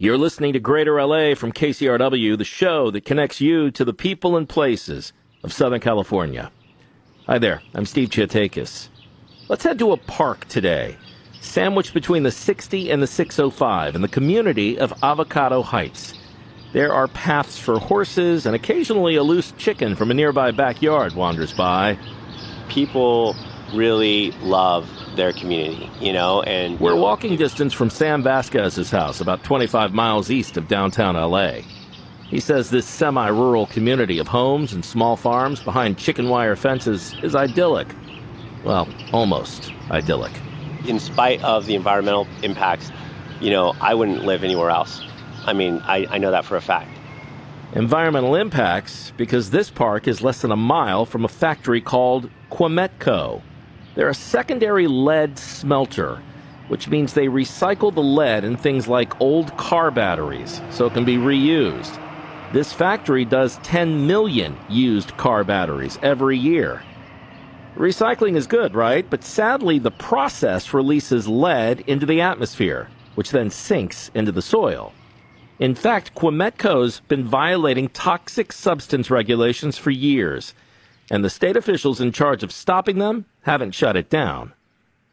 You're listening to Greater LA from KCRW, the show that connects you to the people and places of Southern California. Hi there, I'm Steve Chiotakis. Let's head to a park today, sandwiched between the 60 and the 605 in the community of Avocado Heights. There are paths for horses, and occasionally a loose chicken from a nearby backyard wanders by. People really love their community, you know, and we're walking distance from Sam Vasquez's house, about 25 miles east of downtown LA. He says this semi rural community of homes and small farms behind chicken wire fences is idyllic. Well, almost idyllic. In spite of the environmental impacts, you know, I wouldn't live anywhere else. I mean, I, I know that for a fact. Environmental impacts because this park is less than a mile from a factory called Quemetco. They're a secondary lead smelter, which means they recycle the lead in things like old car batteries so it can be reused. This factory does 10 million used car batteries every year. Recycling is good, right? But sadly, the process releases lead into the atmosphere, which then sinks into the soil. In fact, Quemetco's been violating toxic substance regulations for years and the state officials in charge of stopping them haven't shut it down.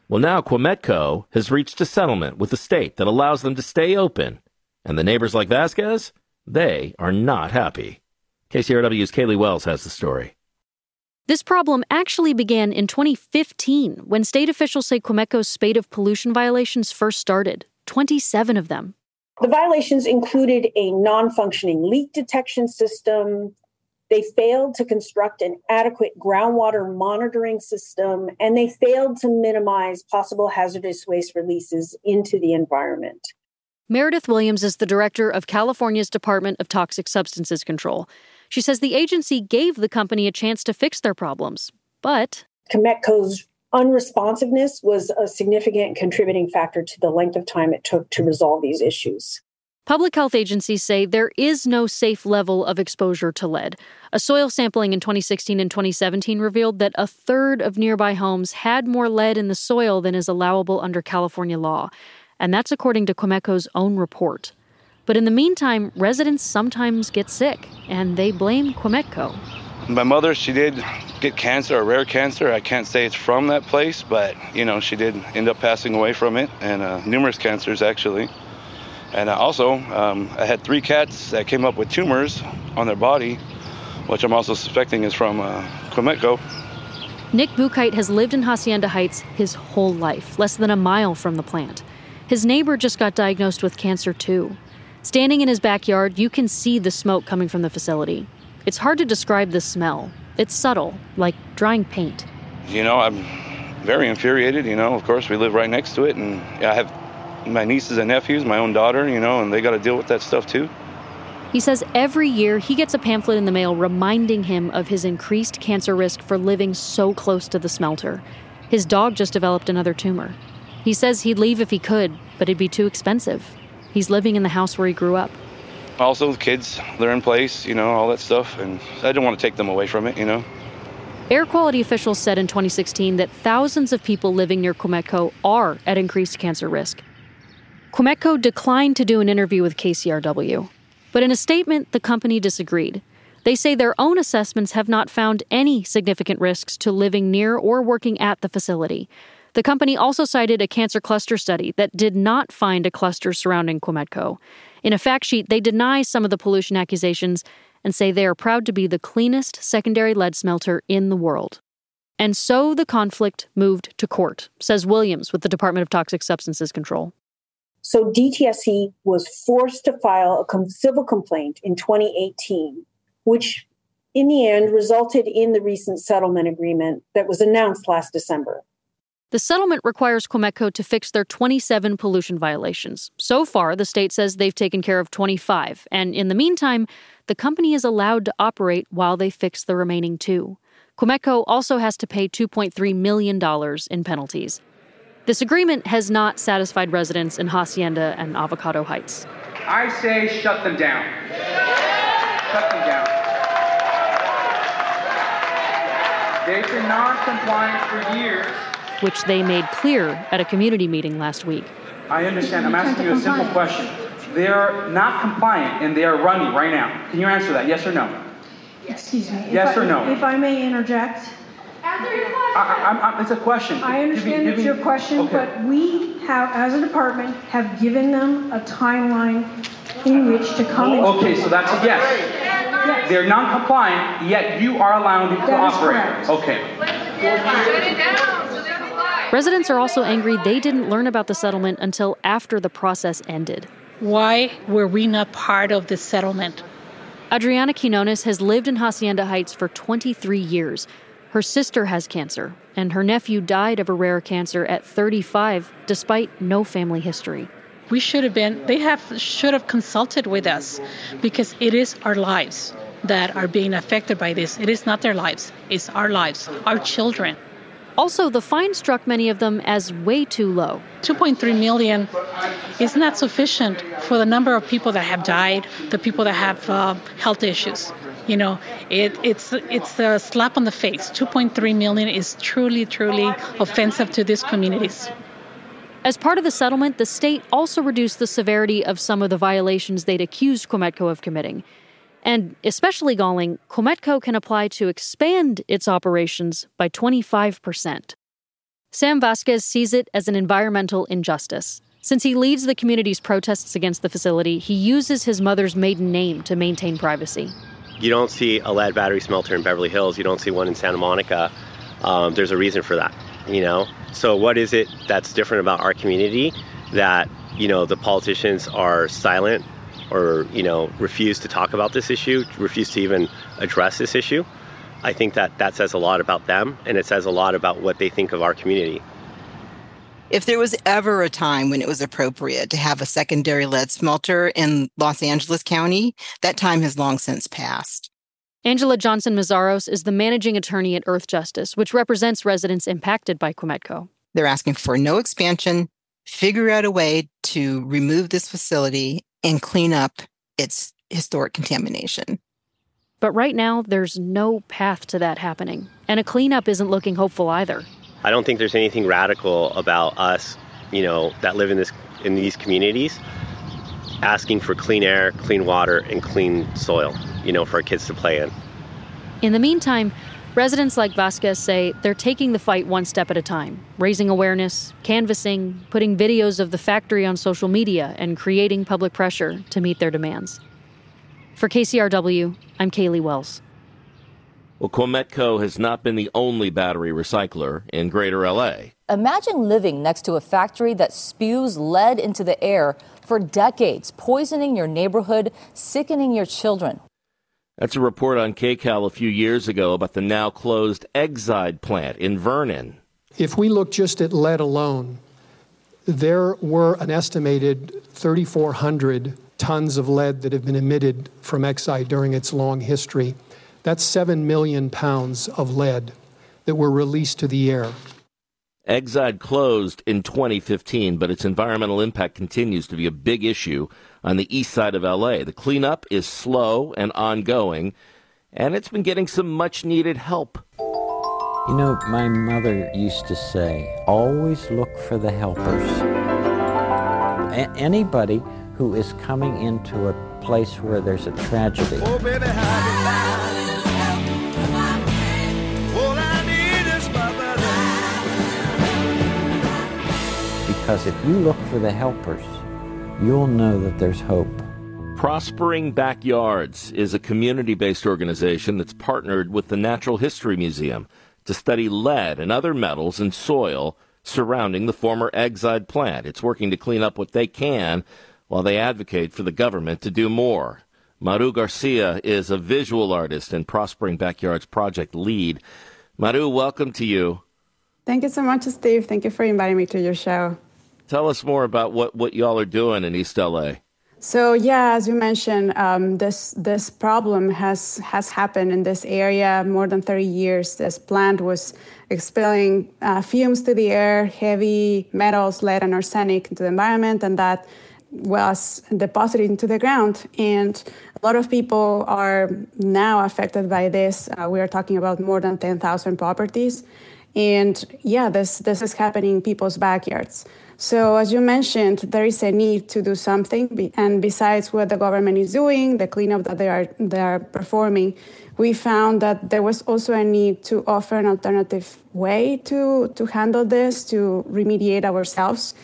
Well, now Quemetco has reached a settlement with the state that allows them to stay open, and the neighbors like Vasquez, they are not happy. KCRW's Caleigh Wells has the story. This problem actually began in 2015 when state officials say Quemetco's spate of pollution violations first started 27 of them. The violations included a non functioning leak detection system, they failed to construct an adequate groundwater monitoring system, and they failed to minimize possible hazardous waste releases into the environment. Meredith Williams is the director of California's Department of Toxic Substances Control. She says the agency gave the company a chance to fix their problems, but. Quemetco's unresponsiveness was a significant contributing factor to the length of time it took to resolve these issues. Public health agencies say there is no safe level of exposure to lead. A soil sampling in 2016 and 2017 revealed that a third of nearby homes had more lead in the soil than is allowable under California law. And that's according to Quemetco's own report. But in the meantime, residents sometimes get sick, and they blame Quemetco. My mother, she did get cancer, a rare cancer. I can't say it's from that place, but, you know, she did end up passing away from it, and uh, numerous cancers, actually. And I also, um, I had three cats that came up with tumors on their body, which I'm also suspecting is from uh. Nick Bukite has lived in Hacienda Heights his whole life, less than a mile from the plant. His neighbor just got diagnosed with cancer too. Standing in his backyard, you can see the smoke coming from the facility. It's hard to describe the smell. It's subtle, like drying paint. You know, I'm very infuriated. You know, of course, we live right next to it, and I have my nieces and nephews, my own daughter, you know, and they got to deal with that stuff too. He says every year he gets a pamphlet in the mail reminding him of his increased cancer risk for living so close to the smelter. His dog just developed another tumor. He says he'd leave if he could, but it'd be too expensive. He's living in the house where he grew up. Also, the kids, they're in place, you know, all that stuff, and I don't want to take them away from it, you know. Air quality officials said in 2016 that thousands of people living near Quemetco are at increased cancer risk. Quemetco declined to do an interview with KCRW, but in a statement, the company disagreed. They say their own assessments have not found any significant risks to living near or working at the facility. The company also cited a cancer cluster study that did not find a cluster surrounding Quemetco. In a fact sheet, they deny some of the pollution accusations and say they are proud to be the cleanest secondary lead smelter in the world. And so the conflict moved to court, says Williams with the Department of Toxic Substances Control. So DTSC was forced to file a civil complaint in 2018, which in the end resulted in the recent settlement agreement that was announced last December. The settlement requires Quemetco to fix their 27 pollution violations. So far, the state says they've taken care of 25, and in the meantime, the company is allowed to operate while they fix the remaining two. Quemetco also has to pay $2.3 million in penalties. This agreement has not satisfied residents in Hacienda and Avocado Heights. I say shut them down. Shut them down. They've been non compliant for years. Which they made clear at a community meeting last week. I understand. I'm asking you a simple question. they're not compliant and they are running right now. Can you answer that? Yes or no? Excuse me. Yes if or I, no? If I may interject. I, I, I, it's a question. I understand Give me- it's your question, okay. but we have, as a department, have given them a timeline in which to come in. Okay, so that's a yes. They're non-compliant, yet you are allowing them to That is operate. correct. Okay. Residents are also angry they didn't learn about the settlement until after the process ended. Why were we not part of the settlement? Adriana Quinones has lived in Hacienda Heights for 23 years. Her sister has cancer, and her nephew died of a rare cancer at 35 despite no family history. We should have been, they have should have consulted with us because it is our lives that are being affected by this. It is not their lives, it's our lives, our children. Also, the fine struck many of them as way too low. 2.3 million is not sufficient for the number of people that have died, the people that have uh, health issues. You know, it, it's it's a slap on the face. 2.3 million is truly, truly offensive to these communities. As part of the settlement, the state also reduced the severity of some of the violations they'd accused Quemetco of committing. And especially galling, Quemetco can apply to expand its operations by 25%. Sam Vasquez sees it as an environmental injustice. Since he leads the community's protests against the facility, he uses his mother's maiden name to maintain privacy. You don't see a lead battery smelter in Beverly Hills. You don't see one in Santa Monica. Um, there's a reason for that, you know. So what is it that's different about our community that you know the politicians are silent or you know refuse to talk about this issue, refuse to even address this issue? I think that that says a lot about them, and it says a lot about what they think of our community. If there was ever a time when it was appropriate to have a secondary lead smelter in Los Angeles County, that time has long since passed. Angela Johnson Meszaros is the managing attorney at Earth Justice, which represents residents impacted by Quemetco. They're asking for no expansion, figure out a way to remove this facility and clean up its historic contamination. But right now, there's no path to that happening, and a cleanup isn't looking hopeful either. I don't think there's anything radical about us, you know, that live in this in these communities asking for clean air, clean water, and clean soil, you know, for our kids to play in. In the meantime, residents like Vasquez say they're taking the fight one step at a time, raising awareness, canvassing, putting videos of the factory on social media, and creating public pressure to meet their demands. For KCRW, I'm Caleigh Wells. Well, Quemetco has not been the only battery recycler in Greater LA. Imagine living next to a factory that spews lead into the air for decades, poisoning your neighborhood, sickening your children. That's a report on KCAL a few years ago about the now closed Exide plant in Vernon. If we look just at lead alone, there were an estimated 3,400 tons of lead that have been emitted from Exide during its long history. That's 7 million pounds of lead that were released to the air. Exide closed in 2015, but its environmental impact continues to be a big issue on the east side of LA. The cleanup is slow and ongoing, and it's been getting some much needed help. You know, my mother used to say, always look for the helpers. A- anybody who is coming into a place where there's a tragedy. Oh, baby, Because if you look for the helpers, you'll know that there's hope. Prospering Backyards is a community based organization that's partnered with the Natural History Museum to study lead and other metals in soil surrounding the former Exide plant. It's working to clean up what they can while they advocate for the government to do more. Maru Garcia is a visual artist and Prospering Backyards project lead. Maru, welcome to you. Thank you so much, Steve. Thank you for inviting me to your show. Tell us more about what, what y'all are doing in East LA. So yeah, as you mentioned, um, this this problem has has happened in this area more than 30 years. This plant was expelling uh, fumes to the air, heavy metals, lead, and arsenic into the environment, and that was deposited into the ground. And a lot of people are now affected by this. Uh, we are talking about more than 10,000 properties. And yeah, this, this is happening in people's backyards. So, as you mentioned, there is a need to do something. And besides what the government is doing, the cleanup that they are, they are performing, we found that there was also a need to offer an alternative way to, to handle this, to remediate ourselves.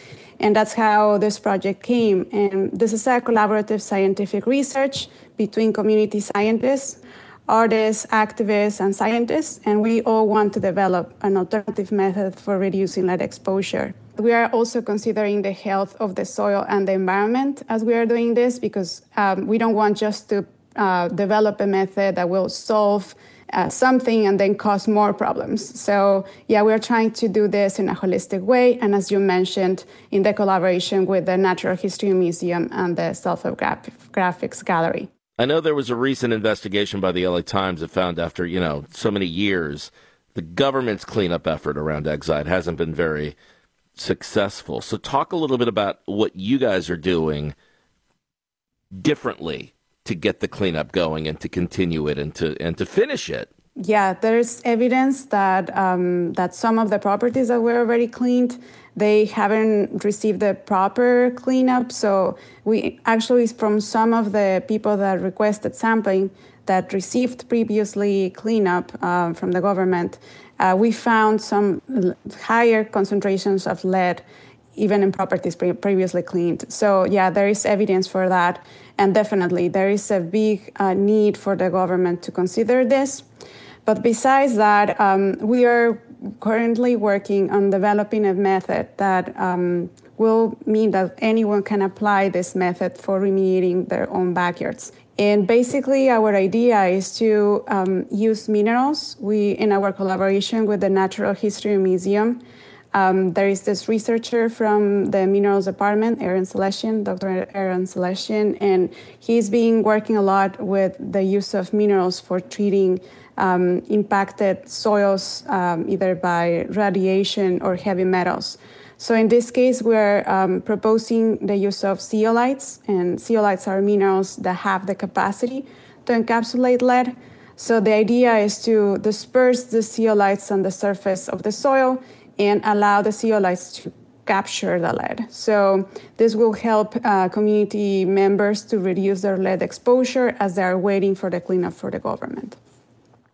And that's how this project came. And this is a collaborative scientific research between community scientists, artists, activists, and scientists. And we all want to develop an alternative method for reducing lead exposure. We are also considering the health of the soil and the environment as we are doing this because um, we don't want just to uh, develop a method that will solve uh, something and then cause more problems. So, yeah, we're trying to do this in a holistic way. And as you mentioned, in the collaboration with the Natural History Museum and the Self Help Graphics Gallery. I know there was a recent investigation by the LA Times that found after, you know, so many years, the government's cleanup effort around Exide hasn't been very successful. So, talk a little bit about what you guys are doing differently to get the cleanup going and to continue it and to and to finish it. Yeah, there's evidence that um, that some of the properties that were already cleaned, they haven't received the proper cleanup. So we actually, from some of the people that requested sampling that received previously cleanup uh, from the government, uh, we found some higher concentrations of lead even in properties pre- previously cleaned. So yeah, there is evidence for that. And definitely, there is a big uh, need for the government to consider this. But besides that, um, we are currently working on developing a method that um, will mean that anyone can apply this method for remediating their own backyards. And basically, our idea is to um, use minerals. We, in our collaboration with the Natural History Museum, um, there is this researcher from the minerals department, Aaron Celestian, Dr. Aaron Celestian, and he's been working a lot with the use of minerals for treating um, impacted soils, um, either by radiation or heavy metals. So in this case, we're um, proposing the use of zeolites, and zeolites are minerals that have the capacity to encapsulate lead. So the idea is to disperse the zeolites on the surface of the soil and allow the zeolites to capture the lead. So this will help uh, community members to reduce their lead exposure as they are waiting for the cleanup for the government.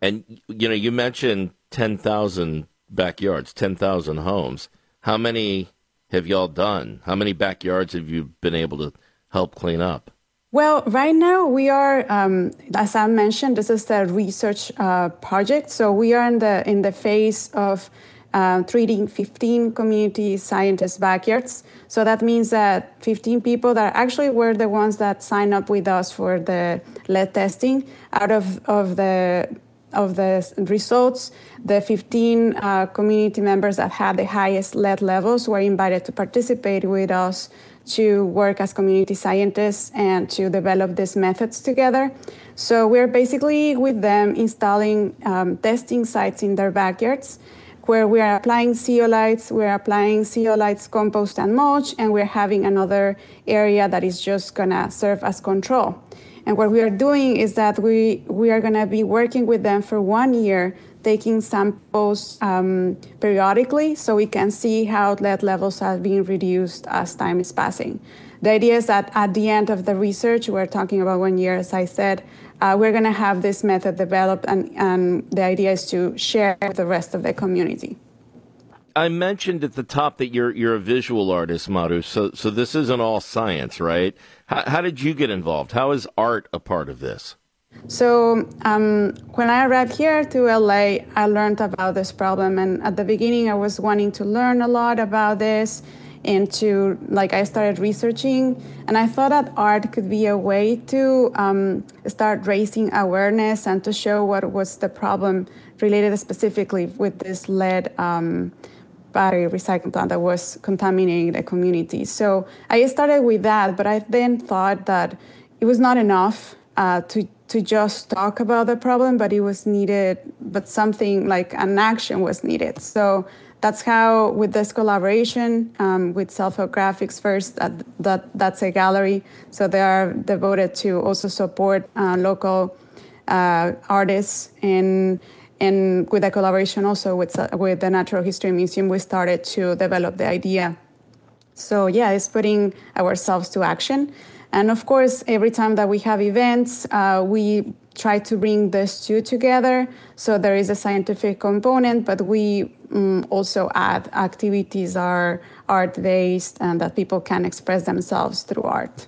And you know, you mentioned 10,000 backyards, 10,000 homes. How many have y'all done? How many backyards have you been able to help clean up? Well, right now we are, um, as I mentioned, this is a research uh, project. So we are in the in the phase of uh, treating 15 community scientists backyards. So that means that 15 people that actually were the ones that signed up with us for the lead testing. Out of, of the of the results, the 15 uh, community members that had the highest lead levels were invited to participate with us to work as community scientists and to develop these methods together. So we're basically with them installing um, testing sites in their backyards where we are applying zeolites, we're applying zeolites, compost, and mulch, and we're having another area that is just gonna serve as control. And what we are doing is that we, we are gonna be working with them for one year, taking samples um, periodically so we can see how lead levels are being reduced as time is passing. The idea is that at the end of the research, we're talking about one year, as I said, uh, we're going to have this method developed, and, and the idea is to share with the rest of the community. I mentioned at the top that you're you're a visual artist, Maru. So so this isn't all science, right? How, how did you get involved? How is art a part of this? So um, when I arrived here to LA, I learned about this problem, and at the beginning, I was wanting to learn a lot about this into like I started researching, and I thought that art could be a way to um, start raising awareness and to show what was the problem related specifically with this lead um, battery recycling plant that was contaminating the community. So I started with that, but I then thought that it was not enough uh, to to just talk about the problem, but it was needed, but something like an action was needed. So that's how with this collaboration um, with Self Help Graphics first that, that that's a gallery so they are devoted to also support uh, local uh, artists and and with the collaboration also with with the Natural History Museum we started to develop the idea So, yeah, it's putting ourselves to action. And of course, every time that we have events, uh, we try to bring these two together. So there is a scientific component, but we um, also add activities are art based and that people can express themselves through art.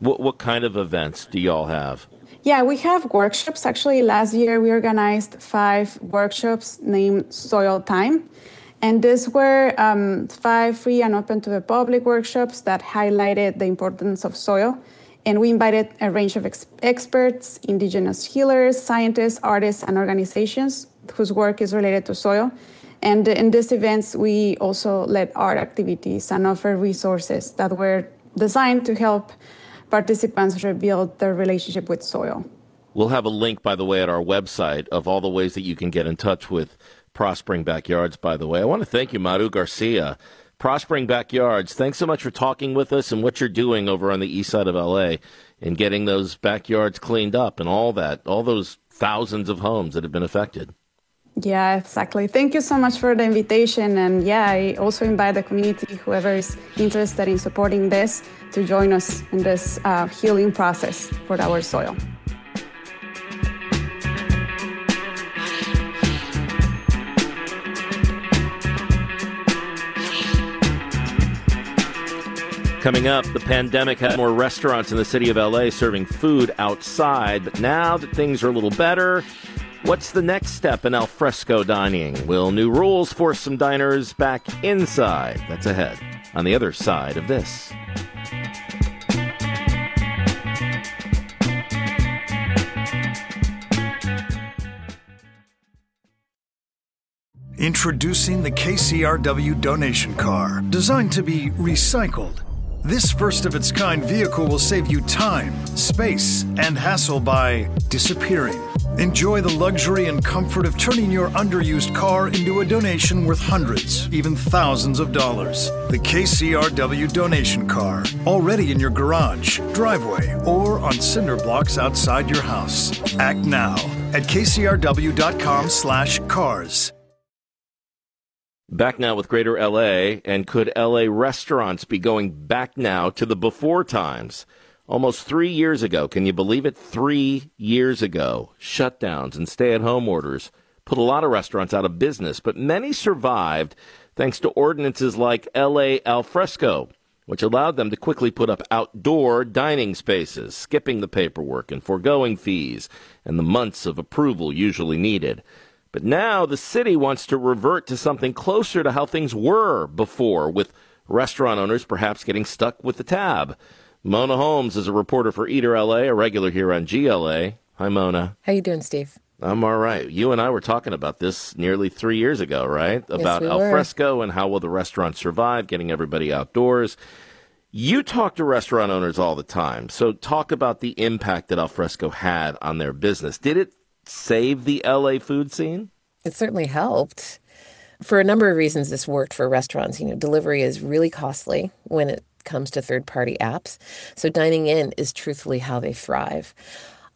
What, what kind of events do y'all have? Yeah, we have workshops. Actually, last year we organized five workshops named Soil Time. And these were um, five free and open to the public workshops that highlighted the importance of soil. And we invited a range of ex- experts, indigenous healers, scientists, artists, and organizations whose work is related to soil. And in these events, we also led art activities and offer resources that were designed to help participants rebuild their relationship with soil. We'll have a link, by the way, at our website of all the ways that you can get in touch with Prospering Backyards, by the way. I want to thank you, Maru Garcia. Prospering Backyards, thanks so much for talking with us and what you're doing over on the east side of LA and getting those backyards cleaned up and all that, all those thousands of homes that have been affected. Yeah, exactly. Thank you so much for the invitation. And yeah, I also invite the community, whoever is interested in supporting this, to join us in this uh, healing process for our soil. Coming up, the pandemic had more restaurants in the city of LA serving food outside, but now that things are a little better, what's the next step in alfresco dining? Will new rules force some diners back inside? That's ahead on the other side of this. Introducing the KCRW donation car, designed to be recycled this first of its kind vehicle will save you time, space, and hassle by disappearing. Enjoy the luxury and comfort of turning your underused car into a donation worth hundreds, even thousands of dollars. The KCRW donation car, already in your garage, driveway, or on cinder blocks outside your house. Act now at kcrw.com/cars. Back now with Greater LA, and could LA restaurants be going back now to the before times? Almost three years ago, can you believe it? Three years ago, shutdowns and stay at home orders put a lot of restaurants out of business, but many survived thanks to ordinances like LA Alfresco, which allowed them to quickly put up outdoor dining spaces, skipping the paperwork and foregoing fees and the months of approval usually needed. But now the city wants to revert to something closer to how things were before, with restaurant owners perhaps getting stuck with the tab. Mona Holmes is a reporter for Eater LA, a regular here on GLA. Hi, Mona. How you doing, Steve? I'm all right. You and I were talking about this nearly three years ago, right? Yes, about we alfresco were. and how will the restaurant survive, getting everybody outdoors. You talk to restaurant owners all the time, so talk about the impact that alfresco had on their business. Did it save the LA food scene? It certainly helped. For a number of reasons, this worked for restaurants. You know, delivery is really costly when it comes to third party apps. So dining in is truthfully how they thrive.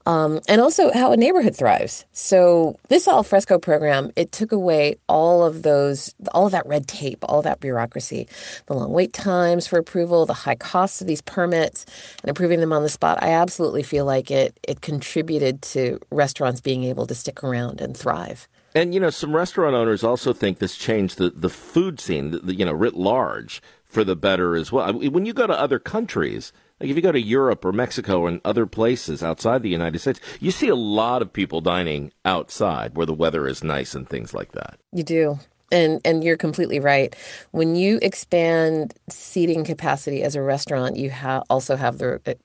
Um, and also how a neighborhood thrives. So this al fresco program, it took away all of those, all of that red tape, all that bureaucracy, the long wait times for approval, the high costs of these permits, and approving them on the spot. I absolutely feel like it it contributed to restaurants being able to stick around and thrive. And you know, some restaurant owners also think this changed the, the food scene, the, the, you know, writ large for the better as well. When you go to other countries, like if you go to Europe or Mexico and other places outside the United States, you see a lot of people dining outside where the weather is nice and things like that. You do. And and you're completely right. When you expand seating capacity as a restaurant, you ha- also have the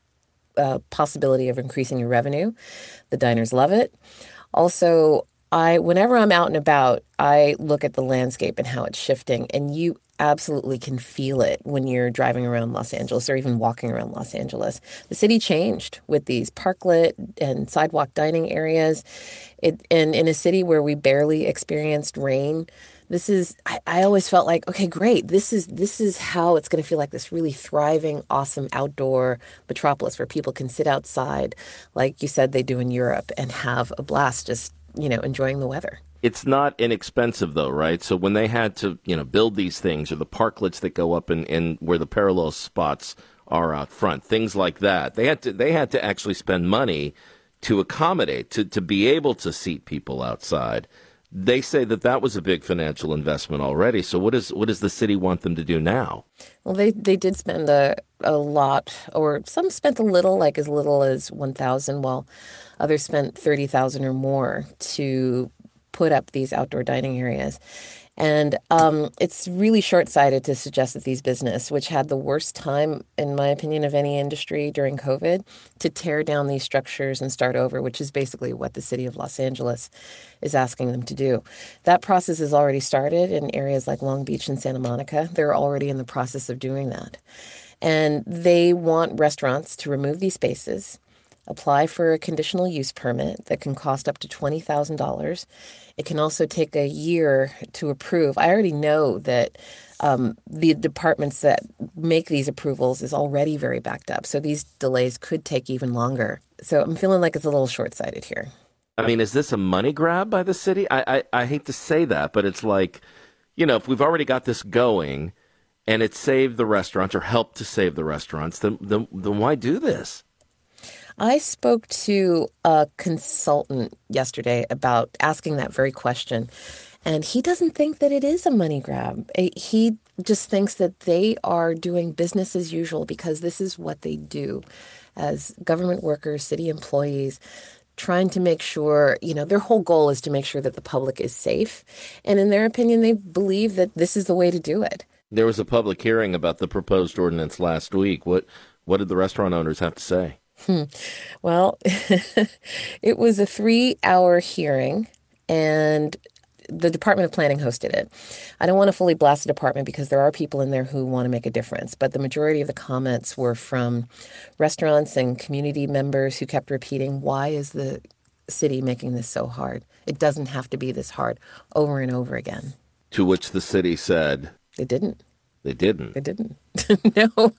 uh, possibility of increasing your revenue. The diners love it. Also, I whenever I'm out and about, I look at the landscape and how it's shifting, and you absolutely can feel it when you're driving around Los Angeles or even walking around Los Angeles. The city changed with these parklet and sidewalk dining areas. It, and in a city where we barely experienced rain, this is I, I always felt like, okay, great. This is this is how it's gonna feel like this really thriving, awesome outdoor metropolis where people can sit outside, like you said they do in Europe, and have a blast just, you know, enjoying the weather. It's not inexpensive though, right? So when they had to, you know, build these things or the parklets that go up in, in where the parallel spots are out front, things like that, they had to they had to actually spend money to accommodate to to be able to seat people outside. They say that that was a big financial investment already. So what is what does the city want them to do now? Well, they they did spend a a lot, or some spent a little, like as little as one thousand, while others spent thirty thousand or more to put up these outdoor dining areas. And um, it's really short sighted to suggest that these business, which had the worst time, in my opinion, of any industry during COVID, to tear down these structures and start over, which is basically what the city of Los Angeles is asking them to do. That process has already started in areas like Long Beach and Santa Monica. They're already in the process of doing that. And they want restaurants to remove these spaces apply for a conditional use permit that can cost up to $20,000. It can also take a year to approve. I already know that um, the departments that make these approvals is already very backed up. So these delays could take even longer. So I'm feeling like it's a little short sighted here. I mean, is this a money grab by the city? I, I, I hate to say that, but it's like, you know, if we've already got this going and it saved the restaurants or helped to save the restaurants, then, then, then why do this? I spoke to a consultant yesterday about asking that very question. And he doesn't think that it is a money grab. Eh, he just thinks that they are doing business as usual because this is what they do as government workers, city employees, trying to make sure, you know, their whole goal is to make sure that the public is safe. And in their opinion, they believe that this is the way to do it. There was a public hearing about the proposed ordinance last week. What what did the restaurant owners have to say? Hmm. Well, it was a three hour hearing, and the Department of Planning hosted it. I don't want to fully blast the department because there are people in there who want to make a difference, but the majority of the comments were from restaurants and community members who kept repeating, Why is the city making this so hard? It doesn't have to be this hard over and over again. To which the city said, It didn't. They didn't. They didn't. no,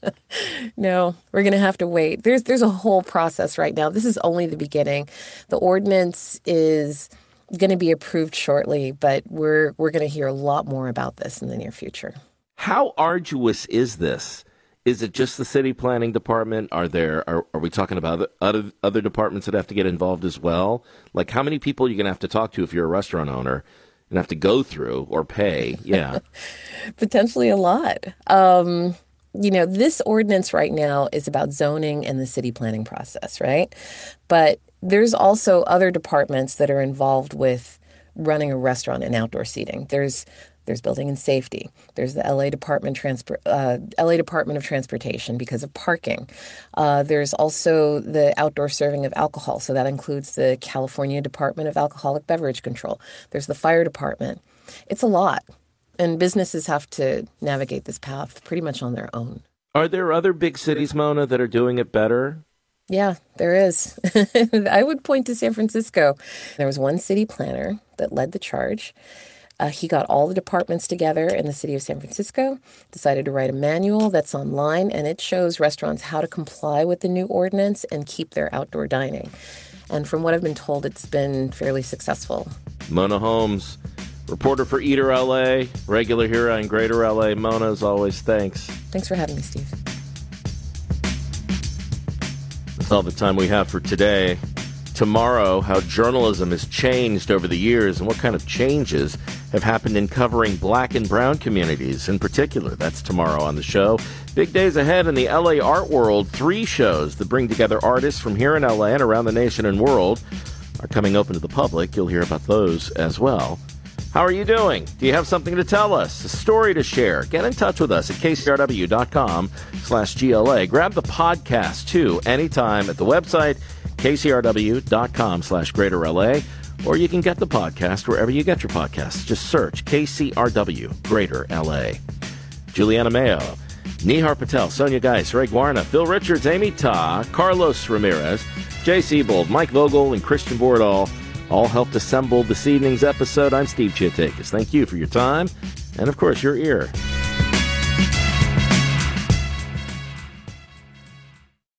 no. We're going to have to wait. There's there's a whole process right now. This is only the beginning. The ordinance is going to be approved shortly, but we're we're going to hear a lot more about this in the near future. How arduous is this? Is it just the city planning department? Are there are, are we talking about other other departments that have to get involved as well? Like how many people are you going to have to talk to if you're a restaurant owner? And have to go through or pay. Yeah. Potentially a lot. Um, you know, this ordinance right now is about zoning and the city planning process, right? But there's also other departments that are involved with running a restaurant and outdoor seating. There's there's building and safety. There's the LA Department Transport, uh, LA Department of Transportation because of parking. Uh, there's also the outdoor serving of alcohol, so that includes the California Department of Alcoholic Beverage Control. There's the fire department. It's a lot, and businesses have to navigate this path pretty much on their own. Are there other big cities, Mona, that are doing it better? Yeah, there is. I would point to San Francisco. There was one city planner that led the charge. Uh, he got all the departments together in the city of San Francisco, decided to write a manual that's online, and it shows restaurants how to comply with the new ordinance and keep their outdoor dining. And from what I've been told, it's been fairly successful. Mona Holmes, reporter for Eater LA, regular here on Greater LA. Mona, as always, thanks. Thanks for having me, Steve. That's all the time we have for today tomorrow how journalism has changed over the years and what kind of changes have happened in covering black and brown communities in particular. That's tomorrow on the show. Big days ahead in the LA art world. Three shows that bring together artists from here in LA and around the nation and world are coming open to the public. You'll hear about those as well. How are you doing? Do you have something to tell us? A story to share? Get in touch with us at kcrw.com slash GLA. Grab the podcast too anytime at the website kcrw.com slash greater LA, or you can get the podcast wherever you get your podcasts. Just search KCRW Greater LA. Juliana Mayo, Nihar Patel, Sonia Geis, Ray Guarna, Phil Richards, Amy Ta, Carlos Ramirez, Jay Siebold, Mike Vogel, and Christian Bordal all helped assemble this evening's episode. I'm Steve Chiotakis. Thank you for your time and, of course, your ear.